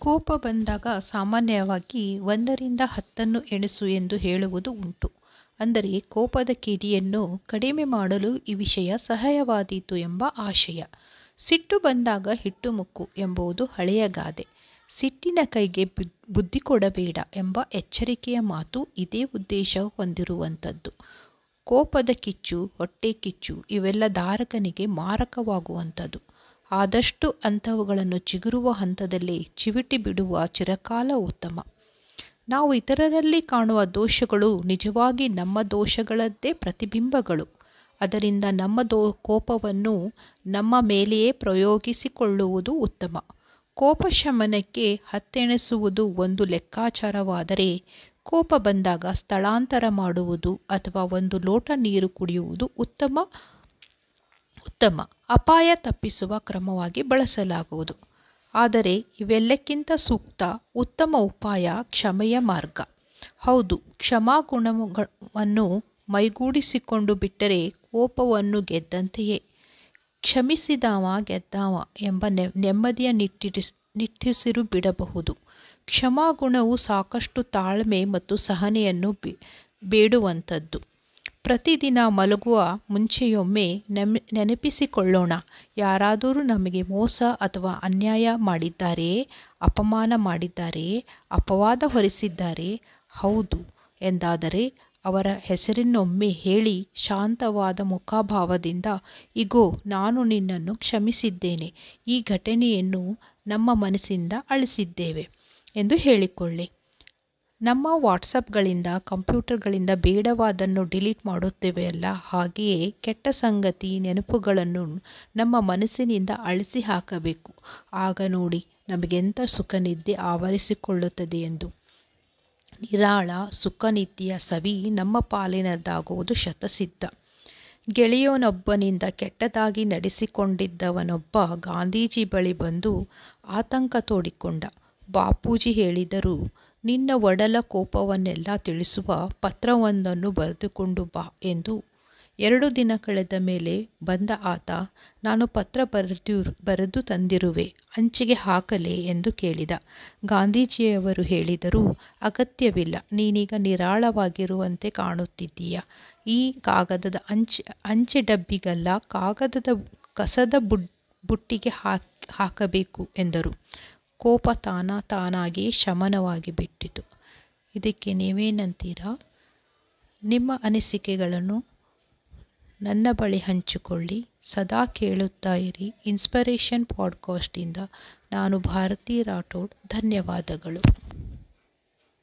ಕೋಪ ಬಂದಾಗ ಸಾಮಾನ್ಯವಾಗಿ ಒಂದರಿಂದ ಹತ್ತನ್ನು ಎಣಿಸು ಎಂದು ಹೇಳುವುದು ಉಂಟು. ಅಂದರೆ ಕೋಪದ ಕಿಡಿಯನ್ನು ಕಡಿಮೆ ಮಾಡಲು ಈ ವಿಷಯ ಸಹಾಯವಾದೀತು ಎಂಬ ಆಶಯ. ಸಿಟ್ಟು ಬಂದಾಗ ಹಿಟ್ಟು ಮುಕ್ಕು ಎಂಬುದು ಹಳೆಯ ಗಾದೆ. ಸಿಟ್ಟಿನ ಕೈಗೆ ಬುದ್ಧಿ ಕೊಡಬೇಡ ಎಂಬ ಎಚ್ಚರಿಕೆಯ ಮಾತು ಇದೇ ಉದ್ದೇಶ ಹೊಂದಿರುವಂಥದ್ದು. ಕೋಪದ ಕಿಚ್ಚು, ಹೊಟ್ಟೆ ಕಿಚ್ಚು ಇವೆಲ್ಲ ಧಾರಕನಿಗೆ ಮಾರಕವಾಗುವಂಥದ್ದು. ಆದಷ್ಟು ಅಂಥವುಗಳನ್ನು ಚಿಗುರುವ ಹಂತದಲ್ಲಿ ಚಿವಿಟಿ ಬಿಡುವ ಚಿರಕಾಲ ಉತ್ತಮ. ನಾವು ಇತರರಲ್ಲಿ ಕಾಣುವ ದೋಷಗಳು ನಿಜವಾಗಿ ನಮ್ಮ ದೋಷಗಳದ್ದೇ ಪ್ರತಿಬಿಂಬಗಳು. ಅದರಿಂದ ನಮ್ಮ ದೋ, ಕೋಪವನ್ನು ನಮ್ಮ ಮೇಲೆಯೇ ಪ್ರಯೋಗಿಸಿಕೊಳ್ಳುವುದು ಉತ್ತಮ. ಕೋಪ ಶಮನಕ್ಕೆ ಹತ್ತೆಣಿಸುವುದು ಒಂದು ಲೆಕ್ಕಾಚಾರವಾದರೆ ಕೋಪ ಬಂದಾಗ ಸ್ಥಳಾಂತರ ಮಾಡುವುದು ಅಥವಾ ಒಂದು ಲೋಟ ನೀರು ಕುಡಿಯುವುದು ಉತ್ತಮ ಉತ್ತಮ. ಅಪಾಯ ತಪ್ಪಿಸುವ ಕ್ರಮವಾಗಿ ಬಳಸಲಾಗುವುದು. ಆದರೆ ಇವೆಲ್ಲಕ್ಕಿಂತ ಸೂಕ್ತ ಉತ್ತಮ ಉಪಾಯ ಕ್ಷಮೆಯ ಮಾರ್ಗ. ಹೌದು ಕ್ಷಮಾಗುಣವನ್ನು ಮೈಗೂಡಿಸಿಕೊಂಡು ಬಿಟ್ಟರೆ ಕೋಪವನ್ನು ಗೆದ್ದಂತೆಯೇ? ಕ್ಷಮಿಸಿದವ ಗೆದ್ದವ ಎಂಬ ನೆಮ್ಮದಿಯ ನಿಟ್ಟಿರಿಸ್ ನಿಟ್ಟುಸಿರು ಬಿಡಬಹುದು. ಕ್ಷಮಾಗುಣವು ಸಾಕಷ್ಟು ತಾಳ್ಮೆ ಮತ್ತು ಸಹನೆಯನ್ನು ಬೇಡುವಂಥದ್ದು. ಪ್ರತಿದಿನ ಮಲಗುವ ಮುಂಚೆಯೊಮ್ಮೆ ನೆನಪಿಸಿಕೊಳ್ಳೋಣ. ಯಾರಾದರೂ ನಮಗೆ ಮೋಸ ಅಥವಾ ಅನ್ಯಾಯ ಮಾಡಿದ್ದಾರೆ, ಅಪಮಾನ ಮಾಡಿದ್ದಾರೆ, ಅಪವಾದ ಹೊರಿಸಿದ್ದಾರೆ, ಹೌದು ಎಂದಾದರೆ ಅವರ ಹೆಸರಿನೊಮ್ಮೆ ಹೇಳಿ ಶಾಂತವಾದ ಮುಖಭಾವದಿಂದ, ಇಗೋ, ನಾನು ನಿನ್ನನ್ನು ಕ್ಷಮಿಸಿದ್ದೇನೆ, ಈ ಘಟನೆಯನ್ನು ನಮ್ಮ ಮನಸ್ಸಿಂದ ಅಳಿಸಿದ್ದೇವೆ ಎಂದು ಹೇಳಿಕೊಳ್ಳಿ. ನಮ್ಮ ವಾಟ್ಸಪ್ಗಳಿಂದ, ಕಂಪ್ಯೂಟರ್ಗಳಿಂದ ಬೇಡವಾದನ್ನು ಡಿಲೀಟ್ ಮಾಡುತ್ತೇವೆಯಲ್ಲ ಹಾಗೆಯೇ ಕೆಟ್ಟ ಸಂಗತಿ, ನೆನಪುಗಳನ್ನು ನಮ್ಮ ಮನಸ್ಸಿನಿಂದ ಅಳಿಸಿ ಹಾಕಬೇಕು. ಆಗ ನೋಡಿ ನಮಗೆಂಥ ಸುಖ ನಿದ್ದೆ ಆವರಿಸಿಕೊಳ್ಳುತ್ತದೆ ಎಂದು. ನಿರಾಳ ಸುಖನಿದ್ದೆಯ ಸವಿ ನಮ್ಮ ಪಾಲಿನದಾಗುವುದು ಶತಸಿದ್ಧ. ಗೆಳೆಯನೊಬ್ಬನಿಂದ ಕೆಟ್ಟದಾಗಿ ನಡೆಸಿಕೊಂಡಿದ್ದವನೊಬ್ಬ ಗಾಂಧೀಜಿ ಬಳಿ ಬಂದು ಆತಂಕ ತೋಡಿಕೊಂಡ. ಬಾಪೂಜಿ ಹೇಳಿದರು ನಿನ್ನ ಒಡಲ ಕೋಪವನ್ನೆಲ್ಲ ತಿಳಿಸುವ ಪತ್ರವೊಂದನ್ನು ಬರೆದುಕೊಂಡು ಬಾ ಎಂದು ಎರಡು ದಿನ ಕಳೆದ ಮೇಲೆ ಬಂದ ಆತ, ನಾನು ಪತ್ರ ಬರೆದು ಬರೆದು ತಂದಿರುವೆ, ಅಂಚಿಗೆ ಹಾಕಲೇ ಎಂದು ಕೇಳಿದ. ಗಾಂಧೀಜಿಯವರು ಹೇಳಿದರು, ಅಗತ್ಯವಿಲ್ಲ, ನೀನೀಗ ನಿರಾಳವಾಗಿರುವಂತೆ ಕಾಣುತ್ತಿದ್ದೀಯ? ಈ ಕಾಗದದ ಅಂಚೆ ಅಂಚೆ ಡಬ್ಬಿಗಲ್ಲ, ಕಾಗದದ ಕಸದ ಬುಟ್ಟಿಗೆ ಹಾಕ್, ಹಾಕಬೇಕು ಎಂದರು. ಕೋಪ ತಾನ ತಾನಾಗಿ ಶಮನವಾಗಿ ಬಿಟ್ಟಿತು. ಇದಕ್ಕೆ ನೀವೇನಂತೀರಾ? ನಿಮ್ಮ ಅನಿಸಿಕೆಗಳನ್ನು ನನ್ನ ಬಳಿ ಹಂಚಿಕೊಳ್ಳಿ. ಸದಾ ಕೇಳುತ್ತಾ ಇರಿ. ಇನ್ಸ್ಪಿರೇಷನ್ ಪಾಡ್ಕಾಸ್ಟಿಂದ ನಾನು ಭಾರತಿ ರಾಠೋಡ್. ಧನ್ಯವಾದಗಳು.